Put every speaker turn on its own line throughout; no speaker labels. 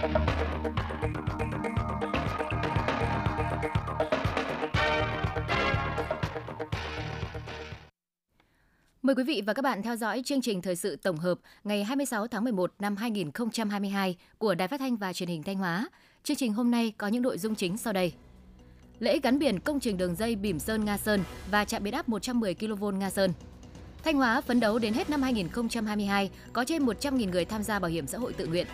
Mời quý vị và các bạn theo dõi chương trình thời sự tổng hợp ngày 26 tháng 11 năm 2022 của Đài Phát thanh và Truyền hình Thanh Hóa. Chương trình hôm nay có những nội dung chính sau đây. Lễ gắn biển công trình đường dây Bỉm Sơn Nga Sơn và trạm biến áp 110 kV Nga Sơn. Thanh Hóa phấn đấu đến hết năm 2022 có trên 100.000 người tham gia bảo hiểm xã hội tự nguyện.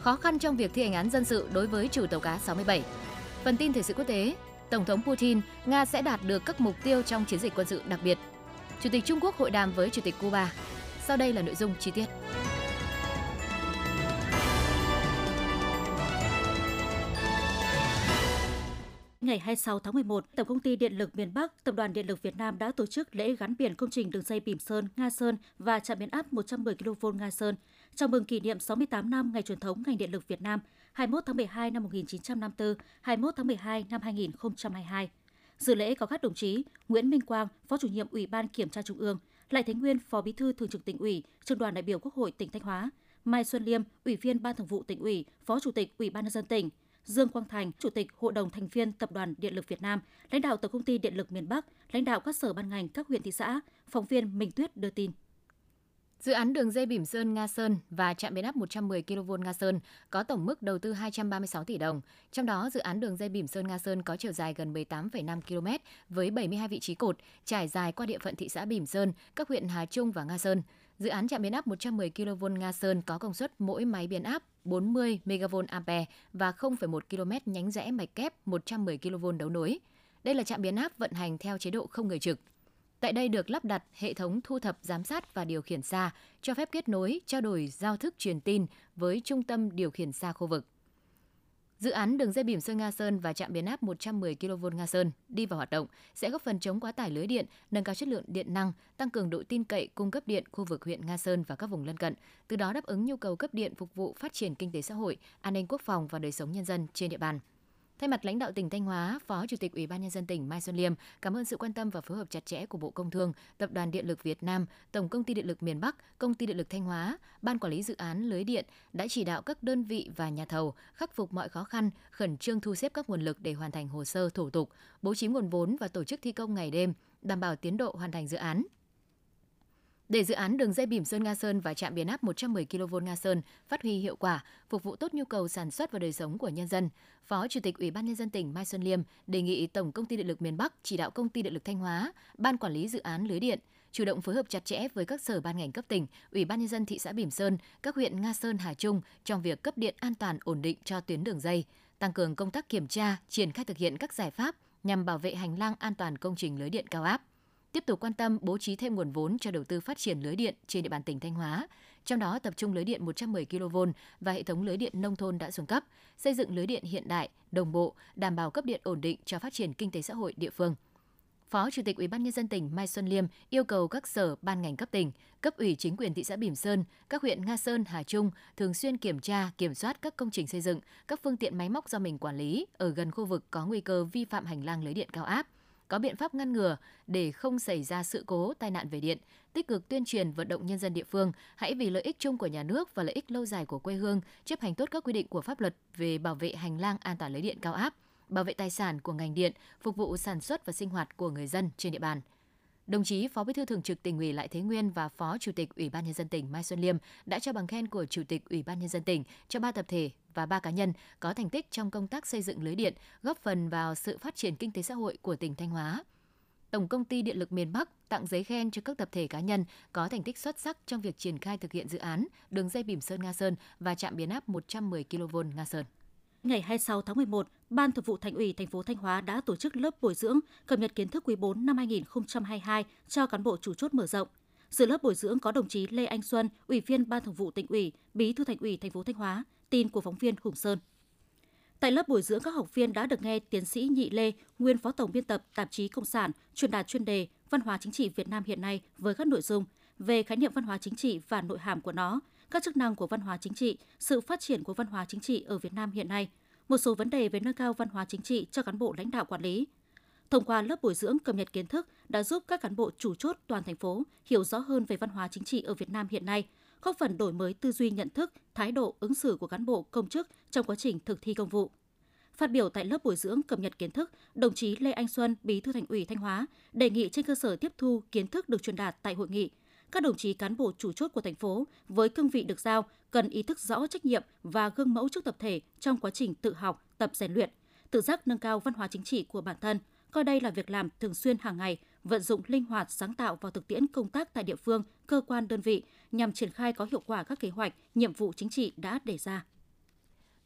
Khó khăn trong việc thi hành án dân sự đối với chủ tàu cá 67. Phần tin thời sự quốc tế, Tổng thống Putin, Nga sẽ đạt được các mục tiêu trong chiến dịch quân sự đặc biệt Chủ tịch Trung Quốc hội đàm với Chủ tịch Cuba. Sau đây là nội dung chi tiết.
Ngày 26 tháng 11, Tổng công ty Điện lực miền Bắc, Tập đoàn Điện lực Việt Nam đã tổ chức lễ gắn biển công trình đường dây Bỉm Sơn, Nga Sơn và trạm biến áp 110 kV Nga Sơn, chào mừng kỷ niệm 68 năm ngày truyền thống ngành điện lực Việt Nam 21 tháng 12 năm 1954, 21 tháng 12 năm 2022. Dự lễ có các đồng chí Nguyễn Minh Quang, Phó chủ nhiệm Ủy ban Kiểm tra Trung ương, Lại thế Nguyên, Phó Bí thư Thường trực Tỉnh ủy, trường đoàn đại biểu Quốc hội tỉnh Thanh Hóa, Mai Xuân Liêm, Ủy viên Ban Thường vụ Tỉnh ủy, Phó Chủ tịch Ủy ban nhân dân tỉnh, Dương Quang Thành, Chủ tịch Hội đồng thành viên Tập đoàn Điện lực Việt Nam, lãnh đạo Tổng công ty Điện lực miền Bắc, lãnh đạo các sở ban ngành các huyện thị xã, phóng viên Minh Tuyết đưa tin.
Dự án đường dây Bỉm Sơn Nga Sơn và trạm biến áp 110 kV Nga Sơn có tổng mức đầu tư 236 tỷ đồng. Trong đó, dự án đường dây Bỉm Sơn Nga Sơn có chiều dài gần 18,5 km với 72 vị trí cột, trải dài qua địa phận thị xã Bỉm Sơn, các huyện Hà Trung và Nga Sơn. Dự án trạm biến áp 110 kV Nga Sơn có công suất mỗi máy biến áp 40 MVA và 0,1 km nhánh rẽ mạch kép 110 kV đấu nối. Đây là trạm biến áp vận hành theo chế độ không người trực. Tại đây được lắp đặt hệ thống thu thập, giám sát và điều khiển xa, cho phép kết nối, trao đổi giao thức truyền tin với trung tâm điều khiển xa khu vực. Dự án đường dây bỉm Sơn Nga Sơn và trạm biến áp 110 kV Nga Sơn đi vào hoạt động sẽ góp phần chống quá tải lưới điện, nâng cao chất lượng điện năng, tăng cường độ tin cậy cung cấp điện khu vực huyện Nga Sơn và các vùng lân cận, từ đó đáp ứng nhu cầu cấp điện phục vụ phát triển kinh tế xã hội, an ninh quốc phòng và đời sống nhân dân trên địa bàn. Thay mặt lãnh đạo tỉnh Thanh Hóa, Phó Chủ tịch Ủy ban nhân dân tỉnh Mai Xuân Liêm cảm ơn sự quan tâm và phối hợp chặt chẽ của Bộ Công Thương, Tập đoàn Điện lực Việt Nam, Tổng công ty Điện lực miền Bắc, Công ty Điện lực Thanh Hóa, Ban quản lý dự án lưới điện đã chỉ đạo các đơn vị và nhà thầu khắc phục mọi khó khăn, khẩn trương thu xếp các nguồn lực để hoàn thành hồ sơ thủ tục, bố trí nguồn vốn và tổ chức thi công ngày đêm, đảm bảo tiến độ hoàn thành dự án. Để dự án đường dây Bỉm Sơn Nga Sơn và trạm biến áp 110 kV Nga Sơn phát huy hiệu quả, phục vụ tốt nhu cầu sản xuất và đời sống của nhân dân, Phó Chủ tịch Ủy ban nhân dân tỉnh Mai Xuân Liêm đề nghị Tổng công ty Điện lực miền Bắc chỉ đạo công ty Điện lực Thanh Hóa, ban quản lý dự án lưới điện chủ động phối hợp chặt chẽ với các sở ban ngành cấp tỉnh, Ủy ban nhân dân thị xã Bỉm Sơn, các huyện Nga Sơn, Hà Trung trong việc cấp điện an toàn ổn định cho tuyến đường dây, tăng cường công tác kiểm tra, triển khai thực hiện các giải pháp nhằm bảo vệ hành lang an toàn công trình lưới điện cao áp tiếp tục quan tâm bố trí thêm nguồn vốn cho đầu tư phát triển lưới điện trên địa bàn tỉnh Thanh Hóa, trong đó tập trung lưới điện 110 kV và hệ thống lưới điện nông thôn đã xuống cấp, xây dựng lưới điện hiện đại, đồng bộ, đảm bảo cấp điện ổn định cho phát triển kinh tế xã hội địa phương. Phó Chủ tịch Ủy ban nhân dân tỉnh Mai Xuân Liêm yêu cầu các sở ban ngành cấp tỉnh, cấp ủy chính quyền thị xã Bỉm Sơn, các huyện Nga Sơn, Hà Trung thường xuyên kiểm tra, kiểm soát các công trình xây dựng, các phương tiện máy móc do mình quản lý ở gần khu vực có nguy cơ vi phạm hành lang lưới điện cao áp, có biện pháp ngăn ngừa để không xảy ra sự cố tai nạn về điện, tích cực tuyên truyền vận động nhân dân địa phương hãy vì lợi ích chung của nhà nước và lợi ích lâu dài của quê hương chấp hành tốt các quy định của pháp luật về bảo vệ hành lang an toàn lưới điện cao áp, bảo vệ tài sản của ngành điện, phục vụ sản xuất và sinh hoạt của người dân trên địa bàn. Đồng chí Phó Bí thư Thường trực Tỉnh ủy Lại Thế Nguyên và Phó Chủ tịch Ủy ban nhân dân tỉnh Mai Xuân Liêm đã trao bằng khen của Chủ tịch Ủy ban nhân dân tỉnh cho ba tập thể và ba cá nhân có thành tích trong công tác xây dựng lưới điện, góp phần vào sự phát triển kinh tế xã hội của tỉnh Thanh Hóa. Tổng công ty Điện lực miền Bắc tặng giấy khen cho các tập thể cá nhân có thành tích xuất sắc trong việc triển khai thực hiện dự án đường dây bìm Sơn Nga Sơn và trạm biến áp 110 kV Nga Sơn.
Ngày 26 tháng 11, Ban Thường vụ Thành ủy thành phố Thanh Hóa đã tổ chức lớp bồi dưỡng cập nhật kiến thức quý 4 năm 2022 cho cán bộ chủ chốt mở rộng. Dự lớp bồi dưỡng có đồng chí Lê Anh Xuân, Ủy viên Ban Thường vụ Tỉnh ủy, Bí thư Thành ủy thành phố Thanh Hóa, tin của phóng viên Hùng Sơn. Tại lớp bồi dưỡng các học viên đã được nghe tiến sĩ Nhị Lê, nguyên phó tổng biên tập tạp chí Cộng sản, truyền đạt chuyên đề Văn hóa chính trị Việt Nam hiện nay với các nội dung về khái niệm văn hóa chính trị và nội hàm của nó, các chức năng của văn hóa chính trị, sự phát triển của văn hóa chính trị ở Việt Nam hiện nay, một số vấn đề về nâng cao văn hóa chính trị cho cán bộ lãnh đạo quản lý. Thông qua lớp bồi dưỡng cập nhật kiến thức đã giúp các cán bộ chủ chốt toàn thành phố hiểu rõ hơn về văn hóa chính trị ở Việt Nam hiện nay, góp phần đổi mới tư duy nhận thức, thái độ ứng xử của cán bộ công chức trong quá trình thực thi công vụ. Phát biểu tại lớp bồi dưỡng cập nhật kiến thức, đồng chí Lê Anh Xuân, Bí thư Thành ủy Thanh Hóa đề nghị trên cơ sở tiếp thu kiến thức được truyền đạt tại hội nghị, các đồng chí cán bộ chủ chốt của thành phố với cương vị được giao cần ý thức rõ trách nhiệm và gương mẫu trước tập thể trong quá trình tự học, tập rèn luyện, tự giác nâng cao văn hóa chính trị của bản thân, coi đây là việc làm thường xuyên hàng ngày, vận dụng linh hoạt sáng tạo vào thực tiễn công tác tại địa phương, cơ quan đơn vị nhằm triển khai có hiệu quả các kế hoạch, nhiệm vụ chính trị đã đề ra.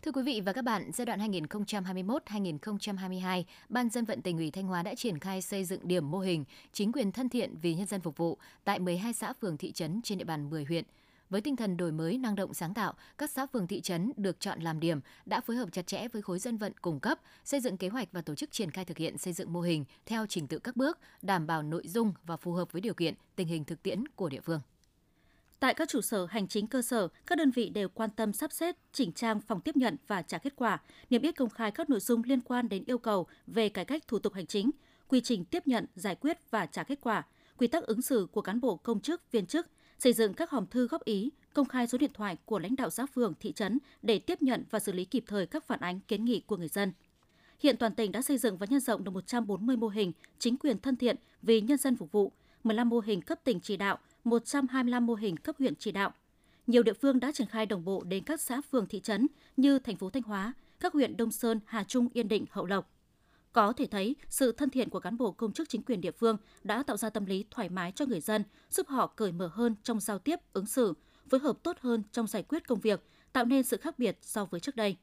Thưa quý vị và các bạn, giai đoạn 2021-2022, Ban dân vận tỉnh ủy Thanh Hóa đã triển khai xây dựng điểm mô hình chính quyền thân thiện vì nhân dân phục vụ tại 12 xã phường thị trấn trên địa bàn 10 huyện. Với tinh thần đổi mới, năng động sáng tạo, các xã phường thị trấn được chọn làm điểm đã phối hợp chặt chẽ với khối dân vận cung cấp, xây dựng kế hoạch và tổ chức triển khai thực hiện xây dựng mô hình theo trình tự các bước, đảm bảo nội dung và phù hợp với điều kiện, tình hình thực tiễn của địa phương.
Tại các trụ sở hành chính cơ sở, các đơn vị đều quan tâm sắp xếp, chỉnh trang phòng tiếp nhận và trả kết quả, niêm yết công khai các nội dung liên quan đến yêu cầu về cải cách thủ tục hành chính, quy trình tiếp nhận, giải quyết và trả kết quả, quy tắc ứng xử của cán bộ công chức, viên chức, xây dựng các hòm thư góp ý, công khai số điện thoại của lãnh đạo xã phường, thị trấn để tiếp nhận và xử lý kịp thời các phản ánh kiến nghị của người dân. Hiện toàn tỉnh đã xây dựng và nhân rộng được 140 mô hình chính quyền thân thiện vì nhân dân phục vụ, 15 mô hình cấp tỉnh chỉ đạo, 125 mô hình cấp huyện chỉ đạo. Nhiều địa phương đã triển khai đồng bộ đến các xã phường thị trấn như thành phố Thanh Hóa, các huyện Đông Sơn, Hà Trung, Yên Định, Hậu Lộc. Có thể thấy, sự thân thiện của cán bộ công chức chính quyền địa phương đã tạo ra tâm lý thoải mái cho người dân, giúp họ cởi mở hơn trong giao tiếp, ứng xử, phối hợp tốt hơn trong giải quyết công việc, tạo nên sự khác biệt so với trước đây.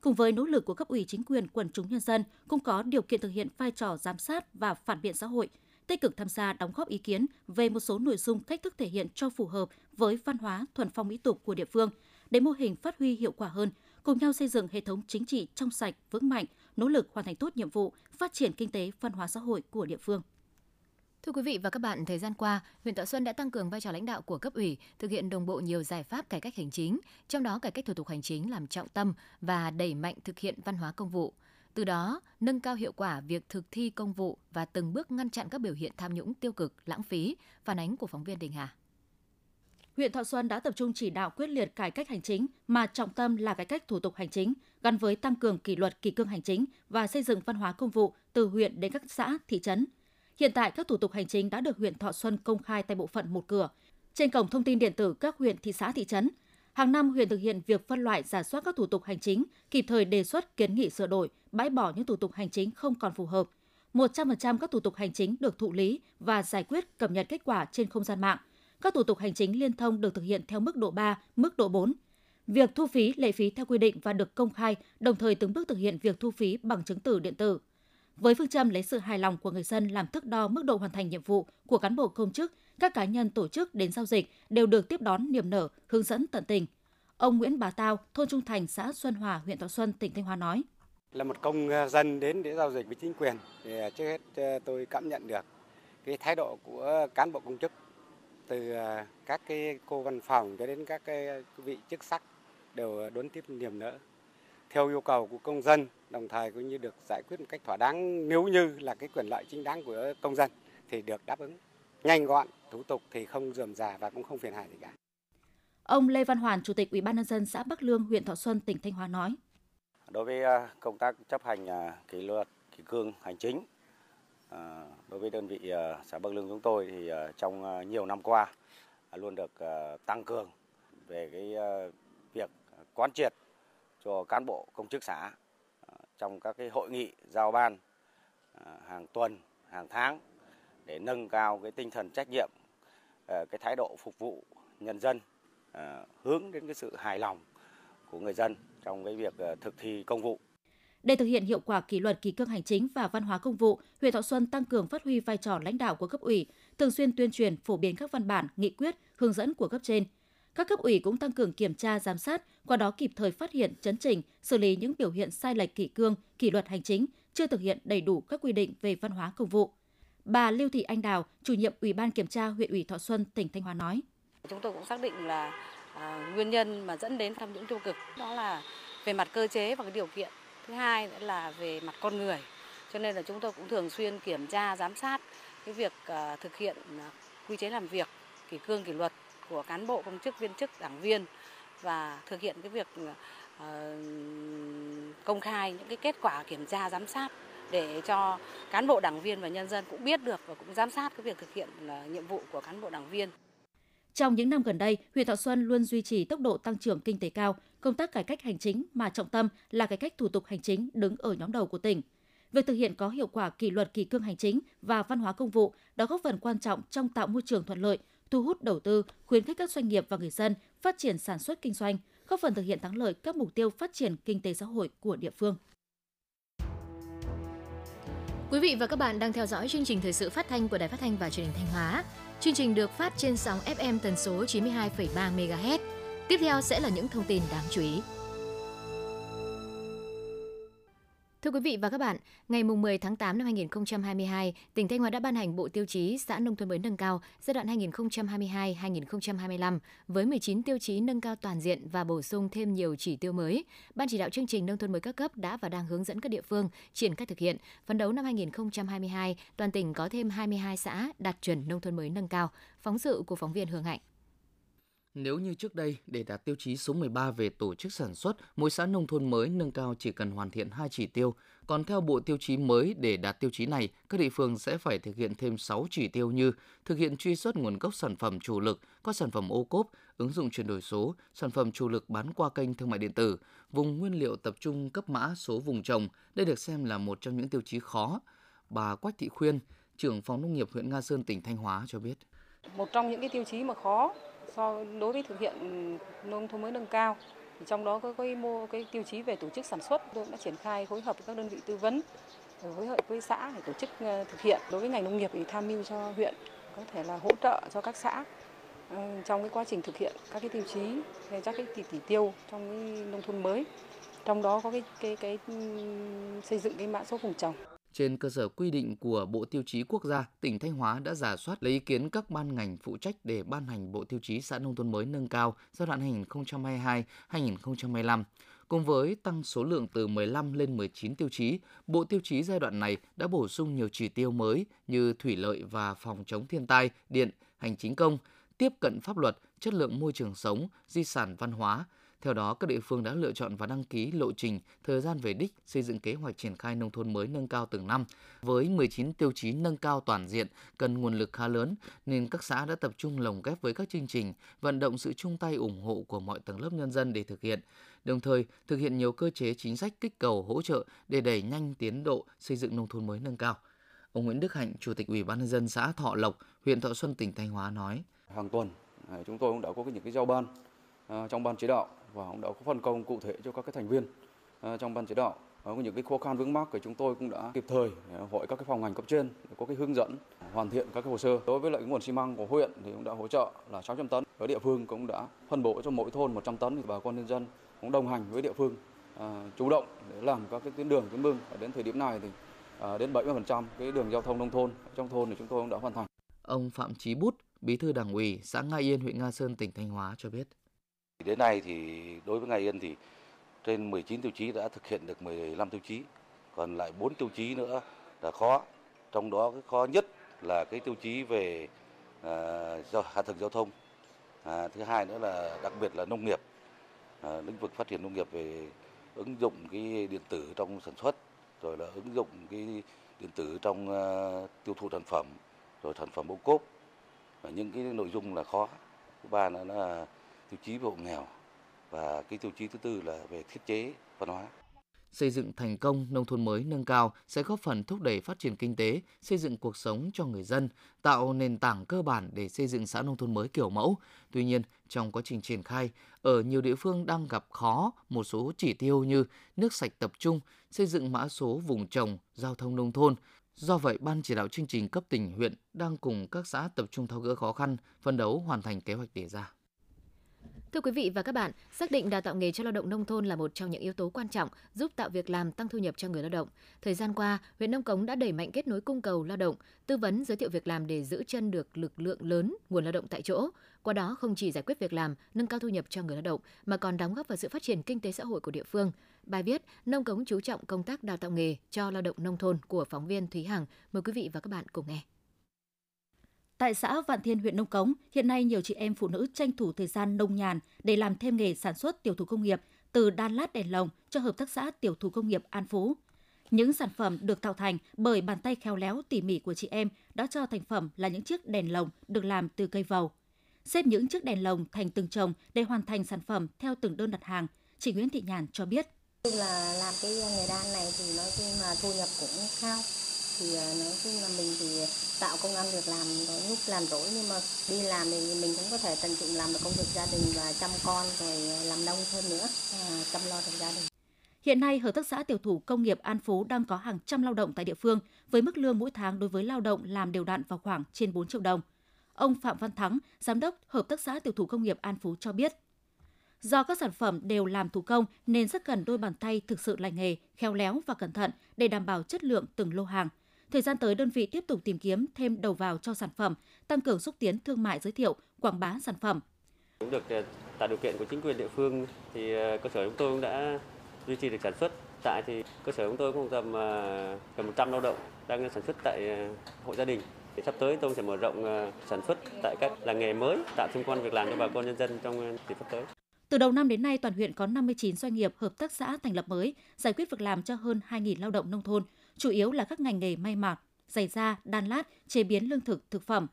Cùng với nỗ lực của cấp ủy chính quyền quần chúng nhân dân cũng có điều kiện thực hiện vai trò giám sát và phản biện xã hội, tích cực tham gia đóng góp ý kiến về một số nội dung cách thức thể hiện cho phù hợp với văn hóa thuần phong mỹ tục của địa phương để mô hình phát huy hiệu quả hơn, cùng nhau xây dựng hệ thống chính trị trong sạch, vững mạnh, nỗ lực hoàn thành tốt nhiệm vụ phát triển kinh tế, văn hóa xã hội của địa phương.
Thưa quý vị và các bạn, thời gian qua, huyện Thọ Xuân đã tăng cường vai trò lãnh đạo của cấp ủy, thực hiện đồng bộ nhiều giải pháp cải cách hành chính, trong đó cải cách thủ tục hành chính làm trọng tâm và đẩy mạnh thực hiện văn hóa công vụ. Từ đó, nâng cao hiệu quả việc thực thi công vụ và từng bước ngăn chặn các biểu hiện tham nhũng tiêu cực, lãng phí, phản ánh của phóng viên Đình Hà.
Huyện Thọ Xuân đã tập trung chỉ đạo quyết liệt cải cách hành chính mà trọng tâm là cải cách thủ tục hành chính, gắn với tăng cường kỷ luật kỷ cương hành chính và xây dựng văn hóa công vụ từ huyện đến các xã, thị trấn. Hiện tại các thủ tục hành chính đã được huyện Thọ Xuân công khai tại bộ phận một cửa trên cổng thông tin điện tử các huyện, thị xã, thị trấn. Hàng năm huyện thực hiện việc phân loại giả soát các thủ tục hành chính, kịp thời đề xuất kiến nghị sửa đổi, bãi bỏ những thủ tục hành chính không còn phù hợp. 100% các thủ tục hành chính được thụ lý và giải quyết cập nhật kết quả trên không gian mạng. Các thủ tục hành chính liên thông được thực hiện theo mức độ 3, mức độ 4. Việc thu phí, lệ phí theo quy định và được công khai, đồng thời từng bước thực hiện việc thu phí bằng chứng tử điện tử. Với phương châm lấy sự hài lòng của người dân làm thước đo mức độ hoàn thành nhiệm vụ của cán bộ công chức, các cá nhân tổ chức đến giao dịch đều được tiếp đón niềm nở, hướng dẫn tận tình. Ông Nguyễn Bá Tao, thôn Trung Thành, xã Xuân Hòa, huyện Thọ Xuân, tỉnh Thanh Hóa nói:
là một công à, dân đến để giao dịch với chính quyền thì à, trước hết à, tôi cảm nhận được cái thái độ của cán bộ công chức từ các cái cô văn phòng cho đến các cái vị chức sắc đều đón tiếp niềm nở theo yêu cầu của công dân đồng thời cũng như được giải quyết một cách thỏa đáng nếu như là cái quyền lợi chính đáng của công dân thì được đáp ứng nhanh gọn thủ tục thì không dườm già và cũng không phiền hà gì cả.
Ông Lê Văn Hoàn, Chủ tịch Ủy ban nhân dân xã Bắc Lương, huyện Thọ Xuân, tỉnh Thanh Hóa nói:
Đối với à, công tác chấp hành à, kỷ luật kỷ cương hành chính à, đối với đơn vị xã Bắc Lương chúng tôi thì trong nhiều năm qua luôn được tăng cường về cái việc quán triệt cho cán bộ công chức xã trong các cái hội nghị giao ban hàng tuần, hàng tháng để nâng cao cái tinh thần trách nhiệm, Ờ, cái thái độ phục vụ nhân dân ờ, hướng đến cái sự hài lòng của người dân trong cái việc ờ, thực thi công vụ.
Để thực hiện hiệu quả kỷ luật kỷ cương hành chính và văn hóa công vụ, huyện Thọ Xuân tăng cường phát huy vai trò lãnh đạo của cấp ủy, thường xuyên tuyên truyền phổ biến các văn bản, nghị quyết, hướng dẫn của cấp trên. Các cấp ủy cũng tăng cường kiểm tra, giám sát, qua đó kịp thời phát hiện, chấn chỉnh, xử lý những biểu hiện sai lệch kỷ cương, kỷ luật hành chính, chưa thực hiện đầy đủ các quy định về văn hóa công vụ. Bà Lưu Thị Anh Đào, chủ nhiệm Ủy ban kiểm tra huyện ủy Thọ Xuân, tỉnh Thanh Hóa nói:
Chúng tôi cũng xác định là à, nguyên nhân mà dẫn đến tham nhũng tiêu cực đó là về mặt cơ chế và cái điều kiện. Thứ hai nữa là về mặt con người. Cho nên là chúng tôi cũng thường xuyên kiểm tra giám sát cái việc à, thực hiện à, quy chế làm việc kỷ cương kỷ luật của cán bộ công chức viên chức đảng viên và thực hiện cái việc à, công khai những cái kết quả kiểm tra giám sát để cho cán bộ đảng viên và nhân dân cũng biết được và cũng giám sát cái việc thực hiện là nhiệm vụ của cán bộ đảng viên.
Trong những năm gần đây, huyện Thọ Xuân luôn duy trì tốc độ tăng trưởng kinh tế cao, công tác cải cách hành chính mà trọng tâm là cải cách thủ tục hành chính đứng ở nhóm đầu của tỉnh. Việc thực hiện có hiệu quả kỷ luật kỷ cương hành chính và văn hóa công vụ đã góp phần quan trọng trong tạo môi trường thuận lợi, thu hút đầu tư, khuyến khích các doanh nghiệp và người dân phát triển sản xuất kinh doanh, góp phần thực hiện thắng lợi các mục tiêu phát triển kinh tế xã hội của địa phương.
Quý vị và các bạn đang theo dõi chương trình thời sự phát thanh của Đài Phát thanh và Truyền hình Thanh Hóa. Chương trình được phát trên sóng FM tần số 92,3 MHz. Tiếp theo sẽ là những thông tin đáng chú ý. Thưa quý vị và các bạn, ngày 10 tháng 8 năm 2022, tỉnh Thanh Hóa đã ban hành Bộ Tiêu chí xã nông thôn mới nâng cao giai đoạn 2022-2025 với 19 tiêu chí nâng cao toàn diện và bổ sung thêm nhiều chỉ tiêu mới. Ban chỉ đạo chương trình nông thôn mới các cấp đã và đang hướng dẫn các địa phương triển khai thực hiện. Phấn đấu năm 2022, toàn tỉnh có thêm 22 xã đạt chuẩn nông thôn mới nâng cao. Phóng sự của phóng viên Hương Hạnh.
Nếu như trước đây, để đạt tiêu chí số 13 về tổ chức sản xuất, mỗi xã nông thôn mới nâng cao chỉ cần hoàn thiện 2 chỉ tiêu, còn theo bộ tiêu chí mới để đạt tiêu chí này, các địa phương sẽ phải thực hiện thêm 6 chỉ tiêu như thực hiện truy xuất nguồn gốc sản phẩm chủ lực, có sản phẩm ô cốp, ứng dụng chuyển đổi số, sản phẩm chủ lực bán qua kênh thương mại điện tử, vùng nguyên liệu tập trung cấp mã số vùng trồng. Đây được xem là một trong những tiêu chí khó. Bà Quách Thị Khuyên, trưởng phòng nông nghiệp huyện Nga Sơn tỉnh Thanh Hóa cho biết.
Một trong những cái tiêu chí mà khó so đối với thực hiện nông thôn mới nâng cao thì trong đó có cái mô cái tiêu chí về tổ chức sản xuất tôi đã triển khai phối hợp với các đơn vị tư vấn ờ, phối hợp với xã để tổ chức ờ, thực hiện. Đối với ngành nông nghiệp thì tham mưu cho huyện có thể là hỗ trợ cho các xã ờ, trong cái quá trình thực hiện các cái tiêu chí các cái tỷ, tỷ tiêu trong cái nông thôn mới. Trong đó có cái cái cái ừ, xây dựng cái mã số vùng trồng
trên cơ sở quy định của Bộ Tiêu chí Quốc gia, tỉnh Thanh Hóa đã giả soát lấy ý kiến các ban ngành phụ trách để ban hành Bộ Tiêu chí xã nông thôn mới nâng cao giai đoạn 2022-2025. Cùng với tăng số lượng từ 15 lên 19 tiêu chí, Bộ Tiêu chí giai đoạn này đã bổ sung nhiều chỉ tiêu mới như thủy lợi và phòng chống thiên tai, điện, hành chính công, tiếp cận pháp luật, chất lượng môi trường sống, di sản văn hóa, theo đó, các địa phương đã lựa chọn và đăng ký lộ trình, thời gian về đích, xây dựng kế hoạch triển khai nông thôn mới nâng cao từng năm. Với 19 tiêu chí nâng cao toàn diện, cần nguồn lực khá lớn, nên các xã đã tập trung lồng ghép với các chương trình, vận động sự chung tay ủng hộ của mọi tầng lớp nhân dân để thực hiện. Đồng thời, thực hiện nhiều cơ chế chính sách kích cầu hỗ trợ để đẩy nhanh tiến độ xây dựng nông thôn mới nâng cao. Ông Nguyễn Đức Hạnh, Chủ tịch Ủy ban nhân dân xã Thọ Lộc, huyện Thọ Xuân, tỉnh Thanh Hóa nói:
Hàng tuần à, chúng tôi cũng đã có những cái giao ban Ờ, trong ban chỉ đạo và cũng đã có phân công cụ thể cho các cái thành viên ờ, trong ban chỉ đạo ờ, có những cái khó khăn vướng mắc thì chúng tôi cũng đã kịp thời hội các cái phòng ngành cấp trên có cái hướng dẫn hoàn thiện các cái hồ sơ đối với lại nguồn xi măng của huyện thì cũng đã hỗ trợ là 600 tấn ở địa phương cũng đã phân bổ cho mỗi thôn 100 tấn thì bà con nhân dân cũng đồng hành với địa phương à, chủ động để làm các cái tuyến đường tuyến mương và đến thời điểm này thì à, đến 70% cái đường giao thông nông thôn trong thôn thì chúng tôi cũng đã hoàn thành.
Ông Phạm Chí Bút, Bí thư Đảng ủy xã Nga Yên, huyện Nga Sơn, tỉnh Thanh Hóa cho biết.
Đến nay thì đối với ngày Yên thì trên 19 tiêu chí đã thực hiện được 15 tiêu chí, còn lại 4 tiêu chí nữa là khó. Trong đó cái khó nhất là cái tiêu chí về uh, hạ tầng giao thông. À, thứ hai nữa là đặc biệt là nông nghiệp, à, lĩnh vực phát triển nông nghiệp về ứng dụng cái điện tử trong sản xuất, rồi là ứng dụng cái điện tử trong uh, tiêu thụ sản phẩm, rồi sản phẩm ô cốp. Và những cái nội dung là khó. Thứ ba nữa là tiêu chí về hộ nghèo và cái tiêu chí thứ tư là về thiết chế văn hóa.
Xây dựng thành công nông thôn mới nâng cao sẽ góp phần thúc đẩy phát triển kinh tế, xây dựng cuộc sống cho người dân, tạo nền tảng cơ bản để xây dựng xã nông thôn mới kiểu mẫu. Tuy nhiên, trong quá trình triển khai, ở nhiều địa phương đang gặp khó một số chỉ tiêu như nước sạch tập trung, xây dựng mã số vùng trồng, giao thông nông thôn, Do vậy, Ban chỉ đạo chương trình cấp tỉnh huyện đang cùng các xã tập trung tháo gỡ khó khăn, phân đấu hoàn thành kế hoạch đề ra.
Thưa quý vị và các bạn, xác định đào tạo nghề cho lao động nông thôn là một trong những yếu tố quan trọng giúp tạo việc làm tăng thu nhập cho người lao động. Thời gian qua, huyện Nông Cống đã đẩy mạnh kết nối cung cầu lao động, tư vấn giới thiệu việc làm để giữ chân được lực lượng lớn nguồn lao động tại chỗ. Qua đó không chỉ giải quyết việc làm, nâng cao thu nhập cho người lao động mà còn đóng góp vào sự phát triển kinh tế xã hội của địa phương. Bài viết Nông Cống chú trọng công tác đào tạo nghề cho lao động nông thôn của phóng viên Thúy Hằng. Mời quý vị và các bạn cùng nghe.
Tại xã Vạn Thiên, huyện Nông Cống, hiện nay nhiều chị em phụ nữ tranh thủ thời gian nông nhàn để làm thêm nghề sản xuất tiểu thủ công nghiệp từ đan lát đèn lồng cho hợp tác xã tiểu thủ công nghiệp An Phú. Những sản phẩm được tạo thành bởi bàn tay khéo léo tỉ mỉ của chị em đã cho thành phẩm là những chiếc đèn lồng được làm từ cây vầu. Xếp những chiếc đèn lồng thành từng chồng để hoàn thành sản phẩm theo từng đơn đặt hàng, chị Nguyễn Thị Nhàn cho biết.
Là làm cái nghề đan này thì nói chung là thu nhập cũng cao. Thì à, nói chung là mình thì tạo công ăn việc làm có lúc làm rỗi nhưng mà đi làm thì mình cũng có thể tận dụng làm được công việc gia đình và chăm con rồi làm nông hơn nữa, à, chăm lo được gia đình.
Hiện nay, Hợp tác xã Tiểu thủ Công nghiệp An Phú đang có hàng trăm lao động tại địa phương với mức lương mỗi tháng đối với lao động làm đều đặn vào khoảng trên 4 triệu đồng. Ông Phạm Văn Thắng, Giám đốc Hợp tác xã Tiểu thủ Công nghiệp An Phú cho biết. Do các sản phẩm đều làm thủ công nên rất cần đôi bàn tay thực sự lành nghề, khéo léo và cẩn thận để đảm bảo chất lượng từng lô hàng. Thời gian tới, đơn vị tiếp tục tìm kiếm thêm đầu vào cho sản phẩm, tăng cường xúc tiến thương mại giới thiệu, quảng bá sản phẩm.
Cũng được ờ, tạo điều kiện của chính quyền địa phương thì ờ, cơ sở chúng tôi cũng đã duy trì được sản xuất. Tại thì cơ sở chúng tôi cũng tầm ờ, gần 100 lao động đang sản xuất tại hộ gia đình. Sắp tới tôi sẽ mở rộng sản xuất tại các làng nghề mới, tạo thêm quan việc làm cho bà con nhân dân trong dịp sắp tới.
Từ đầu năm đến nay, toàn huyện có 59 doanh nghiệp hợp tác xã thành lập mới, giải quyết việc làm cho hơn 2.000 lao động nông thôn, chủ yếu là các ngành nghề may mặc, giày da, đan lát, chế biến lương thực, thực phẩm.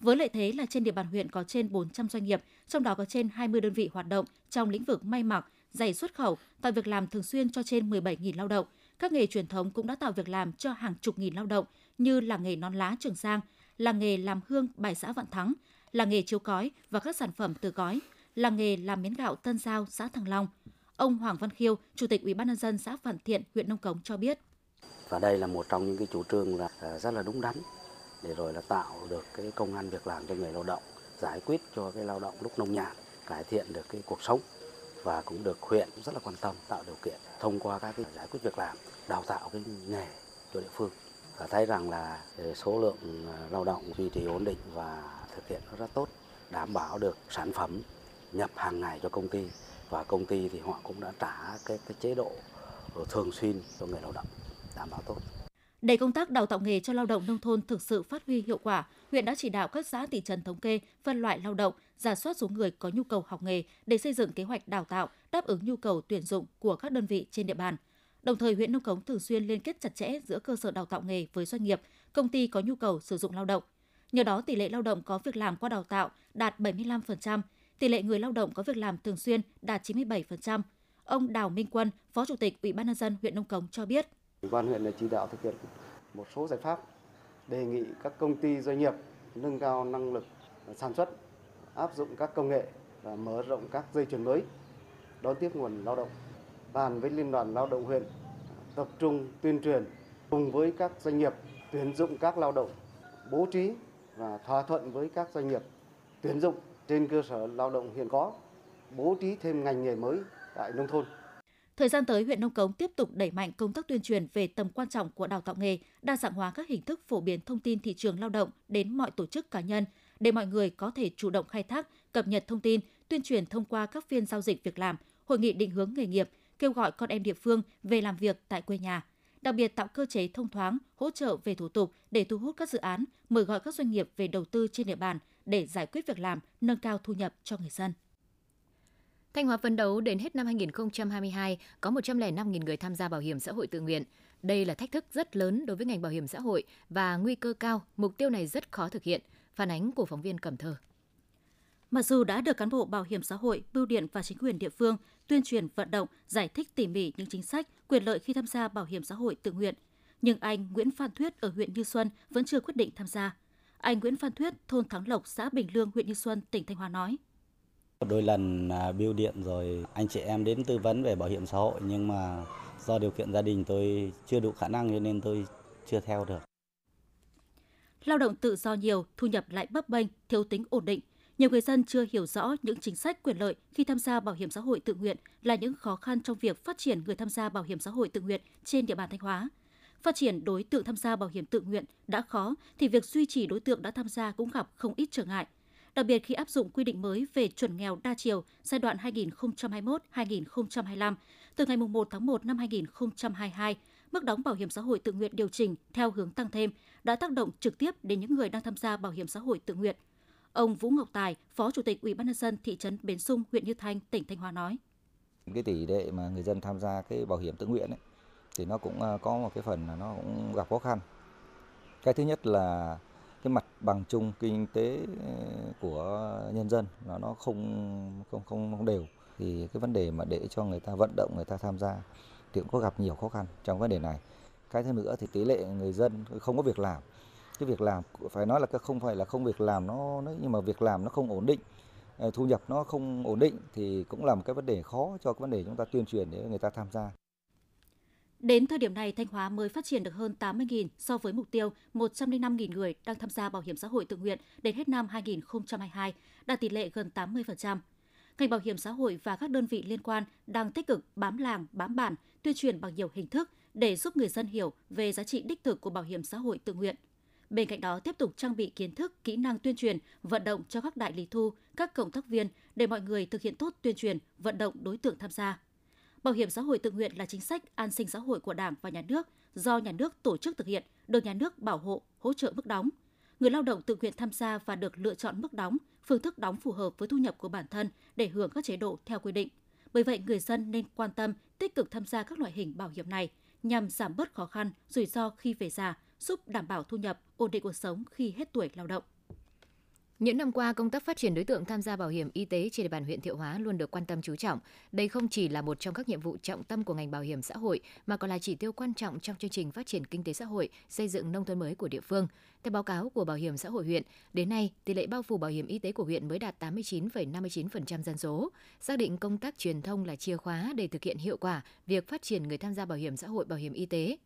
Với lợi thế là trên địa bàn huyện có trên 400 doanh nghiệp, trong đó có trên 20 đơn vị hoạt động trong lĩnh vực may mặc, giày xuất khẩu, tạo việc làm thường xuyên cho trên 17.000 lao động. Các nghề truyền thống cũng đã tạo việc làm cho hàng chục nghìn lao động như làng nghề nón lá Trường Giang, làng nghề làm hương bài xã Vạn Thắng, làng nghề chiếu cói và các sản phẩm từ cói, làng nghề làm miến gạo Tân Giao, xã Thăng Long. Ông Hoàng Văn Khiêu, Chủ tịch Ủy ban nhân dân xã Vạn Thiện, huyện Nông Cống cho biết.
Và đây là một trong những cái chủ trương là ờ, rất là đúng đắn để rồi là tạo được cái công an việc làm cho người lao động, giải quyết cho cái lao động lúc nông nhàn, cải thiện được cái cuộc sống và cũng được huyện rất là quan tâm tạo điều kiện thông qua các cái giải quyết việc làm, đào tạo cái nghề cho địa phương. Và thấy rằng là ờ, số lượng ờ, lao động duy trì ổn định và thực hiện nó rất tốt, đảm bảo được sản phẩm nhập hàng ngày cho công ty và công ty thì họ cũng đã trả cái, cái chế độ thường xuyên cho người lao động đảm bảo tốt.
Để công tác đào tạo nghề cho lao động nông thôn thực sự phát huy hiệu quả, huyện đã chỉ đạo các xã thị trấn thống kê, phân loại lao động, giả soát số người có nhu cầu học nghề để xây dựng kế hoạch đào tạo đáp ứng nhu cầu tuyển dụng của các đơn vị trên địa bàn. Đồng thời, huyện Nông Cống thường xuyên liên kết chặt chẽ giữa cơ sở đào tạo nghề với doanh nghiệp, công ty có nhu cầu sử dụng lao động. Nhờ đó, tỷ lệ lao động có việc làm qua đào tạo đạt 75%, tỷ lệ người lao động có việc làm thường xuyên đạt 97%. Ông Đào Minh Quân, Phó Chủ tịch Ủy ban nhân dân huyện Nông Cống cho biết.
Ủy ban huyện đã chỉ đạo thực hiện một số giải pháp đề nghị các công ty doanh nghiệp nâng cao năng lực sản xuất, áp dụng các công nghệ và mở rộng các dây chuyền mới đón tiếp nguồn lao động. Bàn với Liên đoàn Lao động huyện tập trung tuyên truyền cùng với các doanh nghiệp tuyển dụng các lao động, bố trí và thỏa thuận với các doanh nghiệp tuyển dụng trên cơ sở lao động hiện có, bố trí thêm ngành nghề mới tại nông thôn.
Thời gian tới, huyện Nông Cống tiếp tục đẩy mạnh công tác tuyên truyền về tầm quan trọng của đào tạo nghề, đa dạng hóa các hình thức phổ biến thông tin thị trường lao động đến mọi tổ chức cá nhân để mọi người có thể chủ động khai thác, cập nhật thông tin, tuyên truyền thông qua các phiên giao dịch việc làm, hội nghị định hướng nghề nghiệp, kêu gọi con em địa phương về làm việc tại quê nhà. Đặc biệt tạo cơ chế thông thoáng, hỗ trợ về thủ tục để thu hút các dự án, mời gọi các doanh nghiệp về đầu tư trên địa bàn để giải quyết việc làm, nâng cao thu nhập cho người dân.
Thanh Hóa phấn đấu đến hết năm 2022 có 105.000 người tham gia bảo hiểm xã hội tự nguyện. Đây là thách thức rất lớn đối với ngành bảo hiểm xã hội và nguy cơ cao, mục tiêu này rất khó thực hiện. Phản ánh của phóng viên Cẩm Thơ.
Mặc dù đã được cán bộ bảo hiểm xã hội, bưu điện và chính quyền địa phương tuyên truyền vận động, giải thích tỉ mỉ những chính sách, quyền lợi khi tham gia bảo hiểm xã hội tự nguyện, nhưng anh Nguyễn Phan Thuyết ở huyện Như Xuân vẫn chưa quyết định tham gia. Anh Nguyễn Phan Thuyết, thôn Thắng Lộc, xã Bình Lương, huyện Như Xuân, tỉnh Thanh Hóa nói:
Đôi lần à, biêu điện rồi anh chị em đến tư vấn về bảo hiểm xã hội nhưng mà do điều kiện gia đình tôi chưa đủ khả năng cho nên tôi chưa theo được.
Lao động tự do nhiều, thu nhập lại bấp bênh, thiếu tính ổn định. Nhiều người dân chưa hiểu rõ những chính sách quyền lợi khi tham gia bảo hiểm xã hội tự nguyện là những khó khăn trong việc phát triển người tham gia bảo hiểm xã hội tự nguyện trên địa bàn Thanh Hóa. Phát triển đối tượng tham gia bảo hiểm tự nguyện đã khó thì việc duy trì đối tượng đã tham gia cũng gặp không ít trở ngại – đặc biệt khi áp dụng quy định mới về chuẩn nghèo đa chiều giai đoạn 2021-2025 từ ngày 1 tháng 1 năm 2022, mức đóng bảo hiểm xã hội tự nguyện điều chỉnh theo hướng tăng thêm đã tác động trực tiếp đến những người đang tham gia bảo hiểm xã hội tự nguyện. Ông Vũ Ngọc Tài, Phó Chủ tịch Ủy ban nhân dân thị trấn Bến Sung, huyện Như Thanh, tỉnh Thanh Hóa nói:
Cái tỷ lệ mà người dân tham gia cái bảo hiểm tự nguyện ấy, thì nó cũng à, có một cái phần là nó cũng gặp khó khăn. Cái thứ nhất là cái mặt bằng chung kinh tế ờ, của nhân dân là nó không không không, không đều thì cái vấn đề mà để cho người ta vận động người ta tham gia thì cũng có gặp nhiều khó khăn trong vấn đề này. Cái thứ nữa thì tỷ lệ người dân không có việc làm. Cái việc làm phải nói là không phải là không việc làm nó nhưng mà việc làm nó không ổn định ờ, thu nhập nó không ổn định thì cũng là một cái vấn đề khó cho cái vấn đề chúng ta tuyên truyền để người ta tham gia.
Đến thời điểm này, Thanh Hóa mới phát triển được hơn 80.000 so với mục tiêu 105.000 người đang tham gia bảo hiểm xã hội tự nguyện đến hết năm 2022, đạt tỷ lệ gần 80%. Ngành bảo hiểm xã hội và các đơn vị liên quan đang tích cực bám làng, bám bản, tuyên truyền bằng nhiều hình thức để giúp người dân hiểu về giá trị đích thực của bảo hiểm xã hội tự nguyện. Bên cạnh đó, tiếp tục trang bị kiến thức, kỹ năng tuyên truyền, vận động cho các đại lý thu, các cộng tác viên để mọi người thực hiện tốt tuyên truyền, vận động đối tượng tham gia. Bảo hiểm xã hội tự nguyện là chính sách an sinh xã hội của Đảng và Nhà nước do nhà nước tổ chức thực hiện, được nhà nước bảo hộ, hỗ trợ mức đóng. Người lao động tự nguyện tham gia và được lựa chọn mức đóng, phương thức đóng phù hợp với thu nhập của bản thân để hưởng các chế độ theo quy định. Bởi vậy, người dân nên quan tâm, tích cực tham gia các loại hình bảo hiểm này nhằm giảm bớt khó khăn, rủi ro khi về già, giúp đảm bảo thu nhập, ổn định cuộc sống khi hết tuổi lao động.
Những năm qua, công tác phát triển đối tượng tham gia bảo hiểm y tế trên địa bàn huyện Thiệu Hóa luôn được quan tâm chú trọng. Đây không chỉ là một trong các nhiệm vụ trọng tâm của ngành bảo hiểm xã hội, mà còn là chỉ tiêu quan trọng trong chương trình phát triển kinh tế xã hội, xây dựng nông thôn mới của địa phương. Theo báo cáo của Bảo hiểm xã hội huyện, đến nay, tỷ lệ bao phủ bảo hiểm y tế của huyện mới đạt 89,59% dân số. Xác định công tác truyền thông là chìa khóa để thực hiện hiệu quả việc phát triển người tham gia bảo hiểm xã hội, bảo hiểm y tế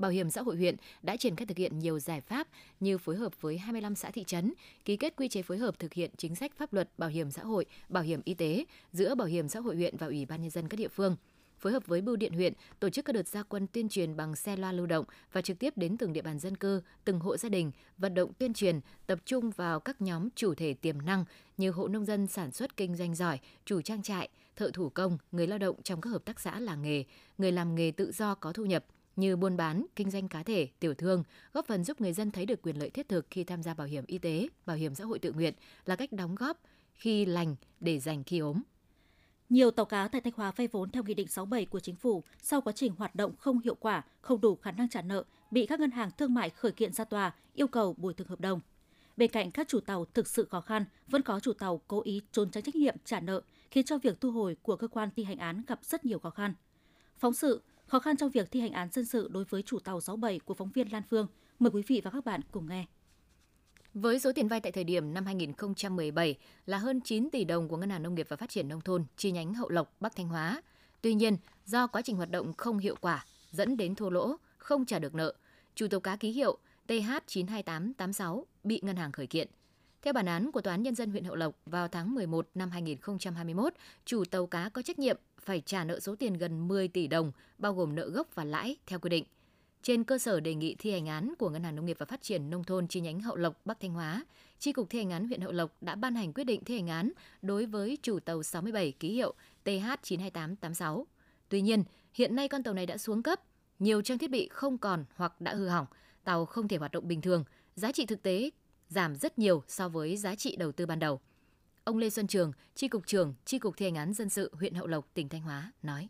Bảo hiểm xã hội huyện đã triển khai thực hiện nhiều giải pháp như phối hợp với 25 xã thị trấn, ký kết quy chế phối hợp thực hiện chính sách pháp luật bảo hiểm xã hội, bảo hiểm y tế giữa Bảo hiểm xã hội huyện và Ủy ban nhân dân các địa phương. Phối hợp với bưu điện huyện tổ chức các đợt gia quân tuyên truyền bằng xe loa lưu động và trực tiếp đến từng địa bàn dân cư, từng hộ gia đình, vận động tuyên truyền, tập trung vào các nhóm chủ thể tiềm năng như hộ nông dân sản xuất kinh doanh giỏi, chủ trang trại, thợ thủ công, người lao động trong các hợp tác xã làng nghề, người làm nghề tự do có thu nhập – như buôn bán, kinh doanh cá thể, tiểu thương, góp phần giúp người dân thấy được quyền lợi thiết thực khi tham gia bảo hiểm y tế, bảo hiểm xã hội tự nguyện là cách đóng góp khi lành để dành khi ốm.
Nhiều tàu cá tại Thanh Hóa vay vốn theo Nghị định 67 của Chính phủ sau quá trình hoạt động không hiệu quả, không đủ khả năng trả nợ, bị các ngân hàng thương mại khởi kiện ra tòa yêu cầu bồi thường hợp đồng. Bên cạnh các chủ tàu thực sự khó khăn, vẫn có chủ tàu cố ý trốn tránh trách nhiệm trả nợ, khiến cho việc thu hồi của cơ quan thi hành án gặp rất nhiều khó khăn. Phóng sự Khó khăn trong việc thi hành án dân sự đối với chủ tàu 67 của phóng viên Lan Phương. Mời quý vị và các bạn cùng nghe.
Với số tiền vay tại thời điểm năm 2017 là hơn 9 tỷ đồng của Ngân hàng Nông nghiệp và Phát triển Nông thôn chi nhánh Hậu Lộc, Bắc Thanh Hóa. Tuy nhiên, do quá trình hoạt động không hiệu quả, dẫn đến thua lỗ, không trả được nợ, chủ tàu cá ký hiệu TH92886 bị ngân hàng khởi kiện. Theo bản án của Tòa án Nhân dân huyện Hậu Lộc vào tháng 11 năm 2021, chủ tàu cá có trách nhiệm phải trả nợ số tiền gần 10 tỷ đồng, bao gồm nợ gốc và lãi theo quy định. Trên cơ sở đề nghị thi hành án của Ngân hàng Nông nghiệp và Phát triển Nông thôn chi nhánh Hậu Lộc, Bắc Thanh Hóa, Tri cục thi hành án huyện Hậu Lộc đã ban hành quyết định thi hành án đối với chủ tàu 67 ký hiệu TH92886. Tuy nhiên, hiện nay con tàu này đã xuống cấp, nhiều trang thiết bị không còn hoặc đã hư hỏng, tàu không thể hoạt động bình thường, giá trị thực tế giảm rất nhiều so với giá trị đầu tư ban đầu. Ông Lê Xuân Trường, Tri cục trưởng Tri cục thi hành án dân sự huyện Hậu Lộc, tỉnh Thanh Hóa nói: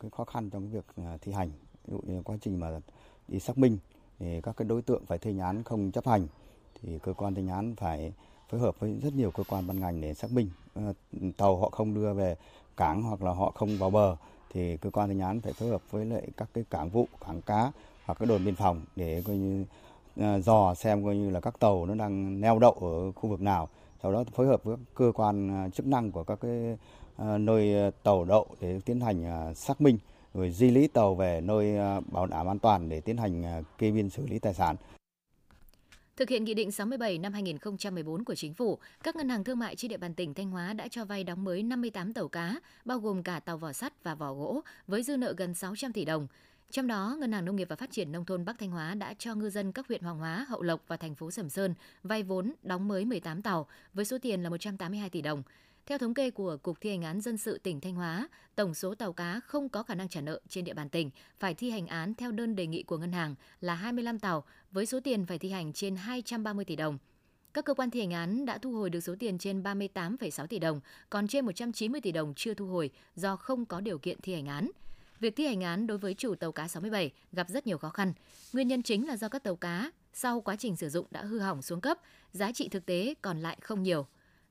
Cái khó khăn trong việc à, thi hành, ví dụ như quá trình mà đi xác minh thì các cái đối tượng phải thi hành án không chấp hành thì cơ quan thi hành án phải phối hợp với rất nhiều cơ quan ban ngành để xác minh ờ, tàu họ không đưa về cảng hoặc là họ không vào bờ thì cơ quan thi hành án phải phối hợp với lại các cái cảng vụ cảng cá hoặc các đồn biên phòng để coi như À, dò xem coi như là các tàu nó đang neo đậu ở khu vực nào sau đó phối hợp với cơ quan à, chức năng của các cái à, nơi tàu đậu để tiến hành xác minh rồi di lý tàu về nơi bảo đảm an toàn để tiến hành kê biên xử lý tài sản.
Thực hiện Nghị định 67 năm 2014 của Chính phủ, các ngân hàng thương mại trên địa bàn tỉnh Thanh Hóa đã cho vay đóng mới 58 tàu cá, bao gồm cả tàu vỏ sắt và vỏ gỗ, với dư nợ gần 600 tỷ đồng. Trong đó, Ngân hàng Nông nghiệp và Phát triển Nông thôn Bắc Thanh Hóa đã cho ngư dân các huyện Hoàng Hóa, Hậu Lộc và thành phố Sầm Sơn vay vốn đóng mới 18 tàu với số tiền là 182 tỷ đồng. Theo thống kê của Cục Thi hành án dân sự tỉnh Thanh Hóa, tổng số tàu cá không có khả năng trả nợ trên địa bàn tỉnh phải thi hành án theo đơn đề nghị của ngân hàng là 25 tàu với số tiền phải thi hành trên 230 tỷ đồng. Các cơ quan thi hành án đã thu hồi được số tiền trên 38,6 tỷ đồng, còn trên 190 tỷ đồng chưa thu hồi do không có điều kiện thi hành án. Việc thi hành án đối với chủ tàu cá 67 gặp rất nhiều khó khăn. Nguyên nhân chính là do các tàu cá sau quá trình sử dụng đã hư hỏng xuống cấp, giá trị thực tế còn lại không nhiều.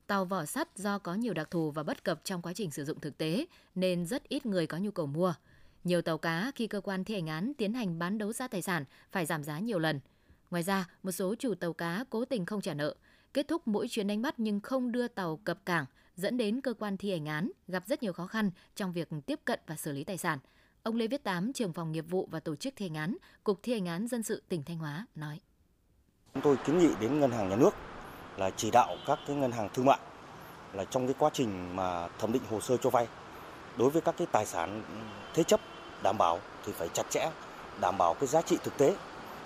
Tàu vỏ sắt do có nhiều đặc thù và bất cập trong quá trình sử dụng thực tế nên rất ít người có nhu cầu mua. Nhiều tàu cá khi cơ quan thi hành án tiến hành bán đấu giá tài sản phải giảm giá nhiều lần. Ngoài ra, một số chủ tàu cá cố tình không trả nợ, kết thúc mỗi chuyến đánh bắt nhưng không đưa tàu cập cảng, dẫn đến cơ quan thi hành án gặp rất nhiều khó khăn trong việc tiếp cận và xử lý tài sản. Ông Lê Viết Tám, trưởng phòng nghiệp vụ và tổ chức thi hành án, Cục Thi hành án dân sự tỉnh Thanh Hóa nói:
Chúng tôi kiến nghị đến ngân hàng nhà nước là chỉ đạo các cái ngân hàng thương mại là trong cái quá trình mà thẩm định hồ sơ cho vay đối với các cái tài sản thế chấp đảm bảo thì phải chặt chẽ đảm bảo cái giá trị thực tế.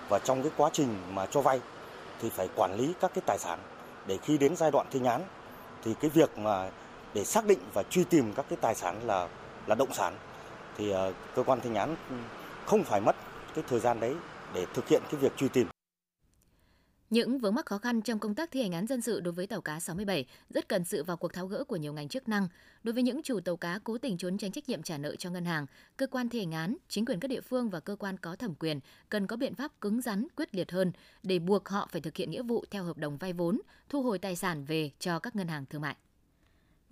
Và trong cái quá trình mà cho vay thì phải quản lý các cái tài sản để khi đến giai đoạn thi án thì cái việc mà để xác định và truy tìm các cái tài sản là là động sản thì ờ, cơ quan thi án không phải mất cái thời gian đấy để thực hiện cái việc truy tìm.
Những vướng mắc khó khăn trong công tác thi hành án dân sự đối với tàu cá 67 rất cần sự vào cuộc tháo gỡ của nhiều ngành chức năng. Đối với những chủ tàu cá cố tình trốn tránh trách nhiệm trả nợ cho ngân hàng, cơ quan thi hành án, chính quyền các địa phương và cơ quan có thẩm quyền cần có biện pháp cứng rắn, quyết liệt hơn để buộc họ phải thực hiện nghĩa vụ theo hợp đồng vay vốn, thu hồi tài sản về cho các ngân hàng thương mại.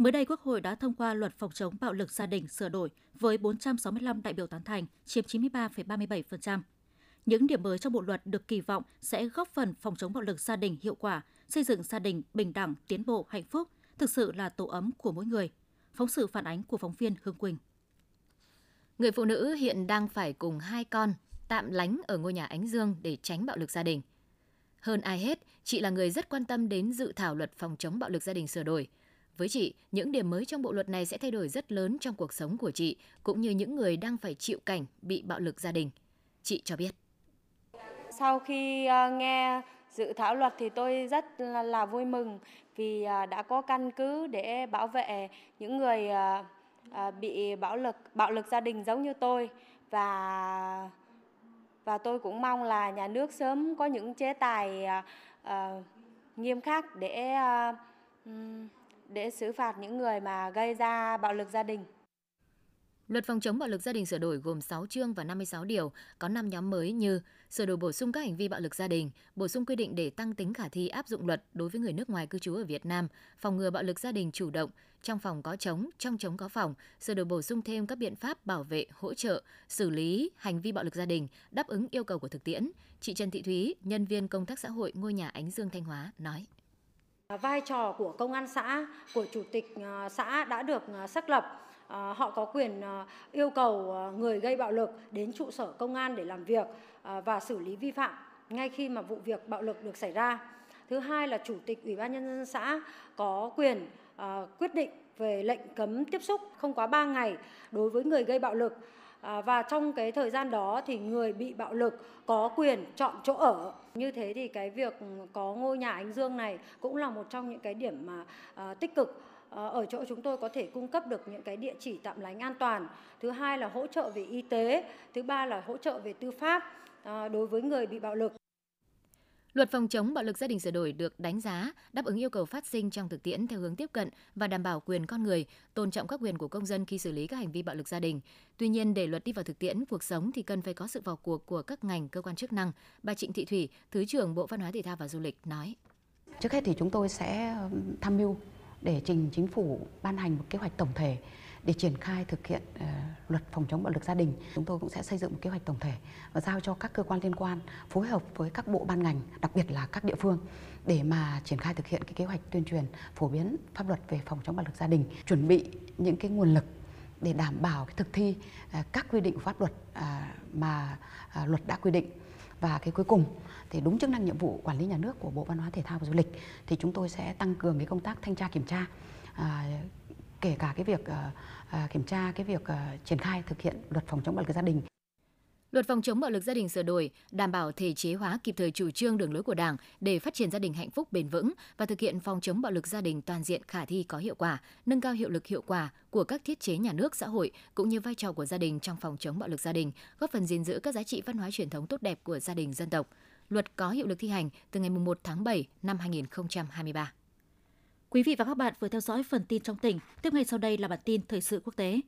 Mới đây, Quốc hội đã thông qua luật phòng chống bạo lực gia đình sửa đổi với 465 đại biểu tán thành, chiếm 93,37%. Những điểm mới trong bộ luật được kỳ vọng sẽ góp phần phòng chống bạo lực gia đình hiệu quả, xây dựng gia đình bình đẳng, tiến bộ, hạnh phúc, thực sự là tổ ấm của mỗi người. Phóng sự phản ánh của phóng viên Hương Quỳnh.
Người phụ nữ hiện đang phải cùng hai con tạm lánh ở ngôi nhà Ánh Dương để tránh bạo lực gia đình. Hơn ai hết, chị là người rất quan tâm đến dự thảo luật phòng chống bạo lực gia đình sửa đổi. Với chị, những điểm mới trong bộ luật này sẽ thay đổi rất lớn trong cuộc sống của chị, cũng như những người đang phải chịu cảnh bị bạo lực gia đình. Chị cho biết.
Sau khi à, nghe dự thảo luật thì tôi rất là vui mừng vì à, đã có căn cứ để bảo vệ những người à, bị bạo lực bạo lực gia đình giống như tôi và và tôi cũng mong là nhà nước sớm có những chế tài uh, nghiêm khắc để uh, để xử phạt những người mà gây ra bạo lực gia đình.
Luật phòng chống bạo lực gia đình sửa đổi gồm 6 chương và 56 điều, có 5 nhóm mới như sửa đổi bổ sung các hành vi bạo lực gia đình, bổ sung quy định để tăng tính khả thi áp dụng luật đối với người nước ngoài cư trú ở Việt Nam, phòng ngừa bạo lực gia đình chủ động, trong phòng có chống, trong chống có phòng, sửa đổi bổ sung thêm các biện pháp bảo vệ, hỗ trợ, xử lý hành vi bạo lực gia đình, đáp ứng yêu cầu của thực tiễn. Chị Trần Thị Thúy, nhân viên công tác xã hội ngôi nhà Ánh Dương Thanh Hóa nói.
Vai trò của công an xã, của chủ tịch ờ, xã đã được ờ, xác lập ờ, họ có quyền yêu cầu người gây bạo lực đến trụ sở công an để làm việc và xử lý vi phạm ngay khi mà vụ việc bạo lực được xảy ra. Thứ hai là chủ tịch ủy ban nhân dân xã có quyền quyết định về lệnh cấm tiếp xúc không quá 3 ngày đối với người gây bạo lực À, và trong cái thời gian đó thì người bị bạo lực có quyền chọn chỗ ở. Như thế thì cái việc có ngôi nhà ánh dương này cũng là một trong những cái điểm mà à, tích cực. À, ở chỗ chúng tôi có thể cung cấp được những cái địa chỉ tạm lánh an toàn. Thứ hai là hỗ trợ về y tế, thứ ba là hỗ trợ về tư pháp đối với người bị bạo lực.
Luật phòng chống bạo lực gia đình sửa đổi được đánh giá đáp ứng yêu cầu phát sinh trong thực tiễn theo hướng tiếp cận và đảm bảo quyền con người, tôn trọng các quyền của công dân khi xử lý các hành vi bạo lực gia đình. Tuy nhiên, để luật đi vào thực tiễn cuộc sống thì cần phải có sự vào cuộc của các ngành cơ quan chức năng. Bà Trịnh Thị Thủy, Thứ trưởng Bộ Văn hóa Thể thao và Du lịch nói:
Trước hết thì chúng tôi sẽ tham mưu để trình chính phủ ban hành một kế hoạch tổng thể để triển khai thực hiện uh, luật phòng chống bạo lực gia đình. Chúng tôi cũng sẽ xây dựng một kế hoạch tổng thể và giao cho các cơ quan liên quan phối hợp với các bộ ban ngành đặc biệt là các địa phương để mà triển khai thực hiện cái kế hoạch tuyên truyền phổ biến pháp luật về phòng chống bạo lực gia đình chuẩn bị những cái nguồn lực để đảm bảo cái thực thi uh, các quy định của pháp luật uh, mà uh, luật đã quy định. Và cái cuối cùng thì đúng chức năng nhiệm vụ quản lý nhà nước của Bộ Văn hóa Thể thao và Du lịch thì chúng tôi sẽ tăng cường cái công tác thanh tra kiểm tra à, kể cả cái việc ờ, ờ, kiểm tra cái việc ờ, triển khai thực hiện luật phòng chống bạo lực gia đình
Luật phòng chống bạo lực gia đình sửa đổi đảm bảo thể chế hóa kịp thời chủ trương đường lối của Đảng để phát triển gia đình hạnh phúc bền vững và thực hiện phòng chống bạo lực gia đình toàn diện khả thi có hiệu quả, nâng cao hiệu lực hiệu quả của các thiết chế nhà nước xã hội cũng như vai trò của gia đình trong phòng chống bạo lực gia đình, góp phần gìn giữ các giá trị văn hóa truyền thống tốt đẹp của gia đình dân tộc. Luật có hiệu lực thi hành từ ngày 1 tháng 7 năm 2023.
Quý vị và các bạn vừa theo dõi phần tin trong tỉnh. Tiếp ngay sau đây là bản tin thời sự quốc tế.